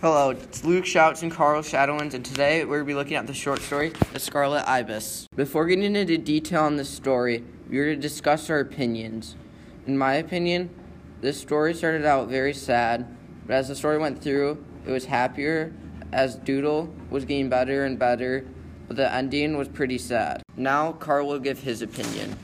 Hello, it's Luke Shouts and Carl Shadowlands, and today we're going to be looking at the short story, The Scarlet Ibis. Before getting into detail on the story, we're going to discuss our opinions. In my opinion, this story started out very sad, but as the story went through, it was happier as Doodle was getting better and better, but the ending was pretty sad. Now, Carl will give his opinion.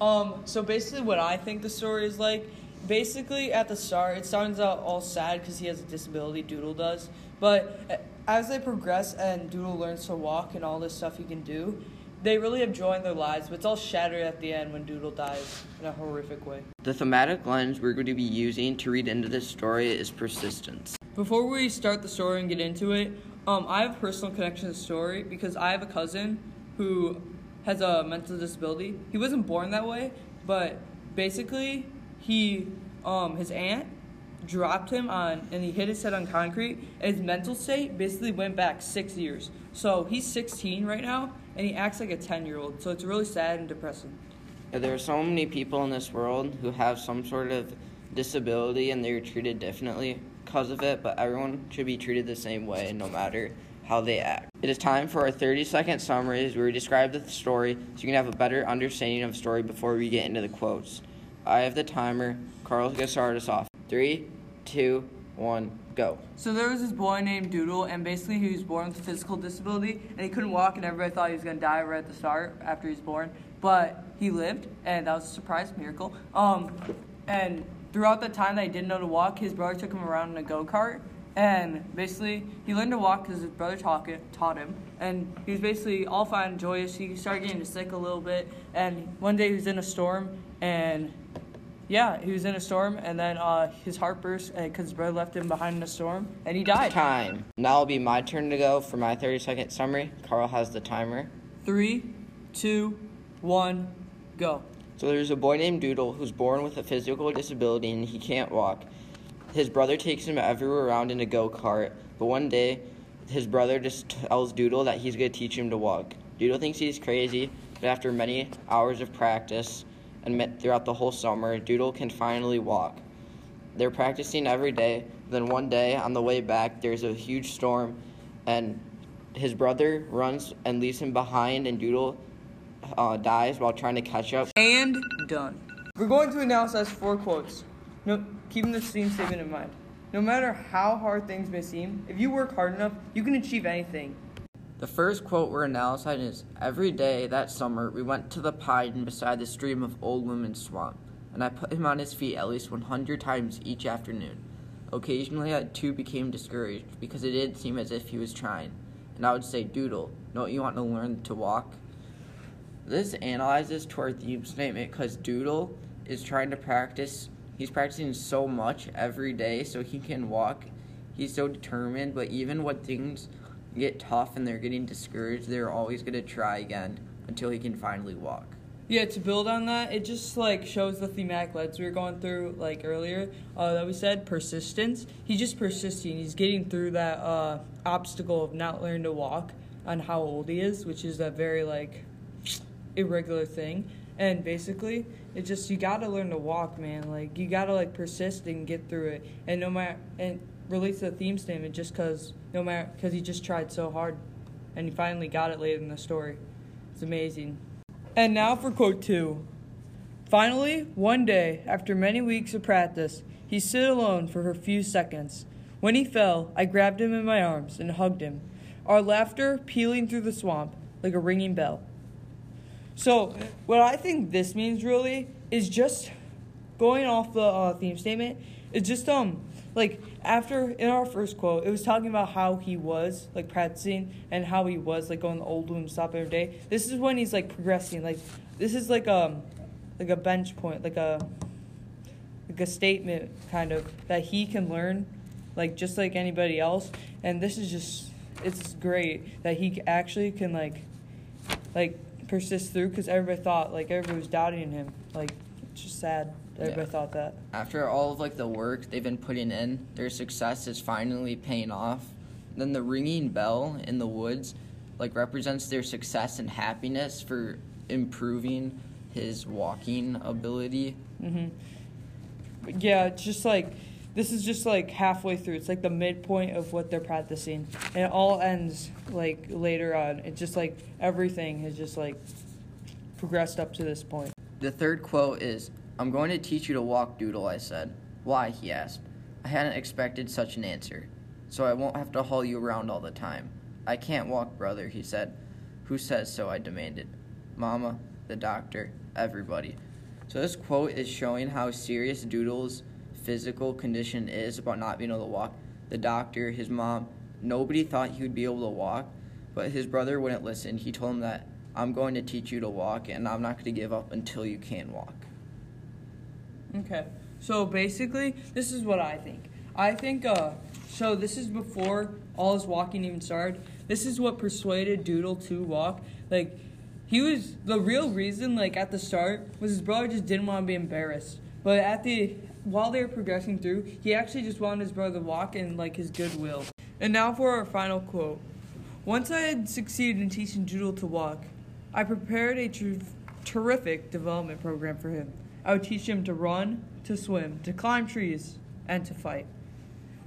Um, so basically, what I think the story is like, basically at the start, it starts out all sad because he has a disability. Doodle does, but as they progress and Doodle learns to walk and all this stuff he can do, they really have joy in their lives. But it's all shattered at the end when Doodle dies in a horrific way. The thematic lens we're going to be using to read into this story is persistence. Before we start the story and get into it, um, I have a personal connection to the story because I have a cousin who has a mental disability. He wasn't born that way, but basically he um his aunt dropped him on and he hit his head on concrete. And his mental state basically went back six years. So he's 16 right now and he acts like a 10 year old so it's really sad and depressing. There are so many people in this world who have some sort of disability and they're treated differently because of it but everyone should be treated the same way no matter how they act? It is time for our 30 second summaries. Where we describe the story so you can have a better understanding of the story before we get into the quotes I have the timer. Carl's gonna start us off. Three, two, one, go. So there was this boy named Doodle, and basically he was born with a physical disability, and he couldn't walk, and everybody thought he was gonna die right at the start after he was born. But he lived, and that was a surprise miracle. Um, and throughout the time that he didn't know to walk, his brother took him around in a go kart, and basically he learned to walk because his brother taught, taught him. And he was basically all fine and joyous. He started getting sick a little bit, and one day he was in a storm, and yeah, he was in a storm, and then uh, his heart burst because uh, his brother left him behind in a storm, and he died. Time. Now it'll be my turn to go for my 30 second summary. Carl has the timer. Three, two, one, go. So there's a boy named Doodle who's born with a physical disability and he can't walk. His brother takes him everywhere around in a go kart, but one day his brother just tells Doodle that he's going to teach him to walk. Doodle thinks he's crazy, but after many hours of practice, and throughout the whole summer, Doodle can finally walk. They're practicing every day. Then one day on the way back, there's a huge storm, and his brother runs and leaves him behind, and Doodle uh, dies while trying to catch up. And done. We're going to announce as four quotes. No, keeping the theme statement in mind. No matter how hard things may seem, if you work hard enough, you can achieve anything. The first quote we're analyzing is Every day that summer, we went to the pine beside the stream of Old Woman's Swamp, and I put him on his feet at least 100 times each afternoon. Occasionally, I too became discouraged because it did seem as if he was trying, and I would say, Doodle, don't you want to learn to walk? This analyzes to our theme statement because Doodle is trying to practice. He's practicing so much every day so he can walk. He's so determined, but even when things get tough and they're getting discouraged, they're always going to try again until he can finally walk. Yeah, to build on that, it just like shows the thematic lens we were going through like earlier uh, that we said persistence. He's just persisting. He's getting through that uh, obstacle of not learning to walk on how old he is, which is a very like irregular thing. And basically, it just you gotta learn to walk, man. Like you gotta like persist and get through it. And no matter and relates to the theme statement just because no matter because he just tried so hard and he finally got it later in the story. It's amazing. And now for quote two. Finally, one day, after many weeks of practice, he stood alone for a few seconds. When he fell, I grabbed him in my arms and hugged him, our laughter pealing through the swamp like a ringing bell. So, what I think this means really is just going off the uh, theme statement. It's just um like after in our first quote, it was talking about how he was like practicing and how he was like going the old room stop every day. This is when he's like progressing. Like this is like um like a bench point, like a like a statement kind of that he can learn like just like anybody else. And this is just it's great that he actually can like like persist through because everybody thought like everybody was doubting him. Like just sad. Everybody yeah. thought that. After all of like the work they've been putting in, their success is finally paying off. Then the ringing bell in the woods like represents their success and happiness for improving his walking ability. Mhm. Yeah, it's just like this is just like halfway through. It's like the midpoint of what they're practicing, and it all ends like later on. It's just like everything has just like progressed up to this point. The third quote is I'm going to teach you to walk, Doodle, I said. Why? he asked. I hadn't expected such an answer. So I won't have to haul you around all the time. I can't walk, brother, he said. Who says so? I demanded. Mama, the doctor, everybody. So this quote is showing how serious Doodle's physical condition is about not being able to walk. The doctor, his mom, nobody thought he would be able to walk, but his brother wouldn't listen. He told him that I'm going to teach you to walk and I'm not going to give up until you can walk. Okay. So basically, this is what I think. I think uh so this is before all his walking even started. This is what persuaded Doodle to walk. Like he was the real reason like at the start was his brother just didn't want to be embarrassed. But at the while they were progressing through, he actually just wanted his brother to walk and like his goodwill. And now for our final quote. Once I had succeeded in teaching Doodle to walk, I prepared a ter- terrific development program for him. I would teach him to run, to swim, to climb trees, and to fight.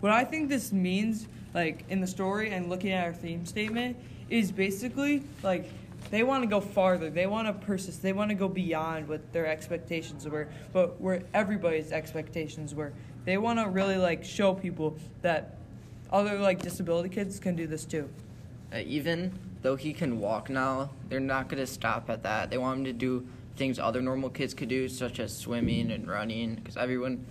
What I think this means, like in the story and looking at our theme statement, is basically like they want to go farther. They want to persist. They want to go beyond what their expectations were, but where everybody's expectations were. They want to really like show people that other like disability kids can do this too. Uh, even though he can walk now, they're not going to stop at that. They want him to do things other normal kids could do, such as swimming and running, because everyone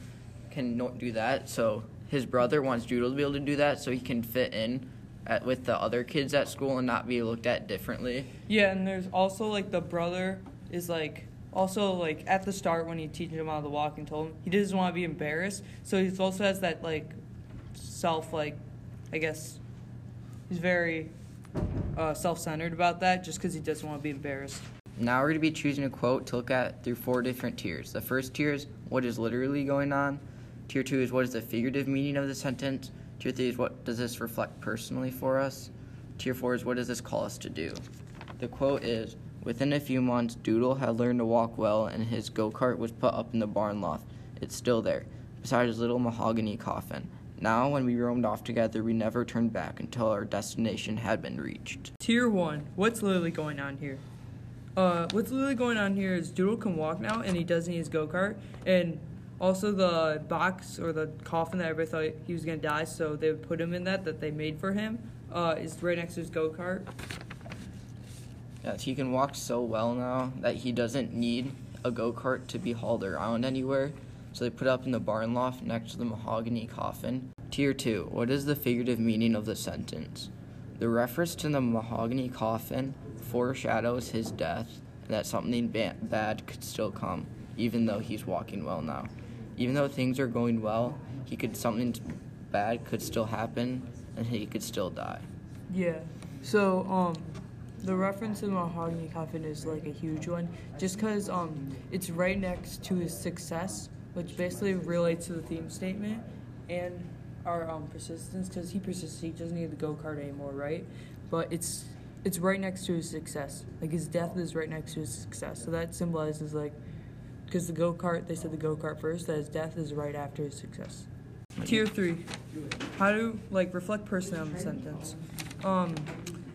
can do that. So his brother wants Doodle to be able to do that, so he can fit in at, with the other kids at school and not be looked at differently. Yeah, and there's also like the brother is like also like at the start when he teaches him how to walk and told him he doesn't want to be embarrassed, so he also has that like self like I guess he's very uh, self-centered about that just because he doesn't want to be embarrassed. Now we're going to be choosing a quote to look at through four different tiers. The first tier is what is literally going on. Tier two is what is the figurative meaning of the sentence. Tier three is what does this reflect personally for us. Tier four is what does this call us to do. The quote is Within a few months, Doodle had learned to walk well, and his go kart was put up in the barn loft. It's still there, beside his little mahogany coffin. Now, when we roamed off together, we never turned back until our destination had been reached. Tier one, what's literally going on here? Uh, what's literally going on here is Doodle can walk now, and he does need his go kart, and also the box or the coffin that everybody thought he was gonna die, so they put him in that that they made for him. Uh, is right next to his go kart. Yes, he can walk so well now that he doesn't need a go kart to be hauled around anywhere. So they put up in the barn loft next to the mahogany coffin. Tier 2 What is the figurative meaning of the sentence? The reference to the mahogany coffin foreshadows his death and that something ba- bad could still come, even though he's walking well now. Even though things are going well, he could something bad could still happen and he could still die. Yeah. So um, the reference to the mahogany coffin is like a huge one, just because um, it's right next to his success, which basically relates to the theme statement and our um, persistence. Because he persists, he doesn't need the go kart anymore, right? But it's it's right next to his success. Like his death is right next to his success. So that symbolizes like, because the go kart, they said the go kart first, that his death is right after his success. Tier three, how to like reflect personally on the sentence. Um,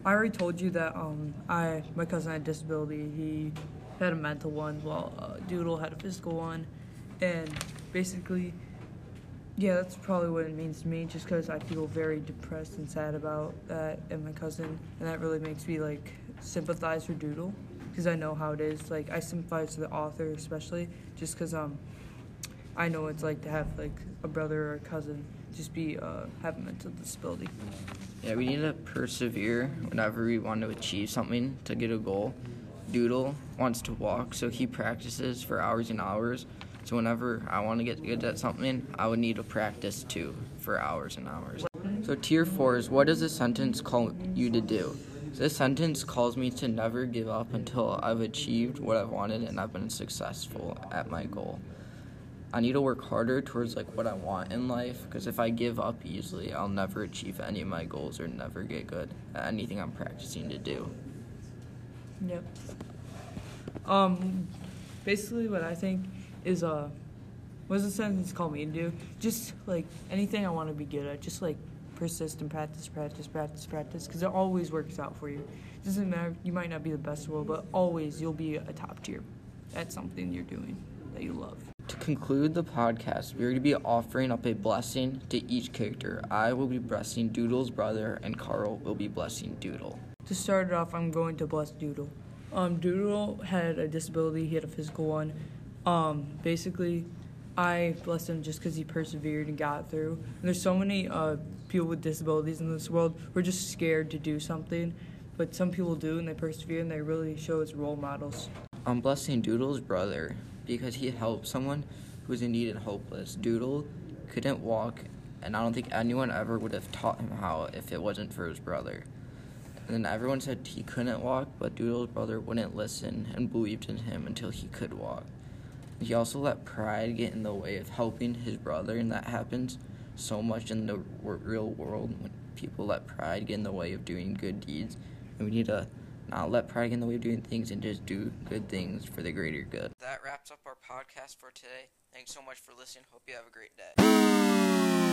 I already told you that um, I my cousin had a disability. He had a mental one, while uh, Doodle had a physical one, and basically, yeah, that's probably what it means to me. Just because I feel very depressed and sad about that and my cousin, and that really makes me like sympathize for Doodle because I know how it is. Like I sympathize to the author especially, just because um, I know it's like to have like a brother or a cousin just be uh, have a mental disability. Yeah, we need to persevere whenever we want to achieve something to get a goal. Doodle wants to walk, so he practices for hours and hours. So whenever I want to get good at something, I would need to practice too for hours and hours. So tier four is what does this sentence call you to do? This sentence calls me to never give up until I've achieved what I've wanted and I've been successful at my goal. I need to work harder towards like what I want in life because if I give up easily, I'll never achieve any of my goals or never get good at anything I'm practicing to do. Yep. Um, basically, what I think is uh, What's the sentence called me to do? Just like anything I want to be good at, just like persist and practice, practice, practice, practice, because it always works out for you. It doesn't matter, you might not be the best in the world, but always you'll be a top tier at something you're doing that you love. To conclude the podcast, we're going to be offering up a blessing to each character. I will be blessing Doodle's brother, and Carl will be blessing Doodle. To start it off, I'm going to bless Doodle. Um, Doodle had a disability, he had a physical one. Um, basically, I blessed him just because he persevered and got through. And there's so many uh, people with disabilities in this world who are just scared to do something, but some people do and they persevere and they really show as role models. I'm blessing Doodle's brother because he helped someone who was in need and hopeless. Doodle couldn't walk, and I don't think anyone ever would have taught him how if it wasn't for his brother. And then everyone said he couldn't walk, but Doodle's brother wouldn't listen and believed in him until he could walk. He also let pride get in the way of helping his brother, and that happens so much in the real world when people let pride get in the way of doing good deeds. And we need to not let pride get in the way of doing things and just do good things for the greater good. That wraps up our podcast for today. Thanks so much for listening. Hope you have a great day.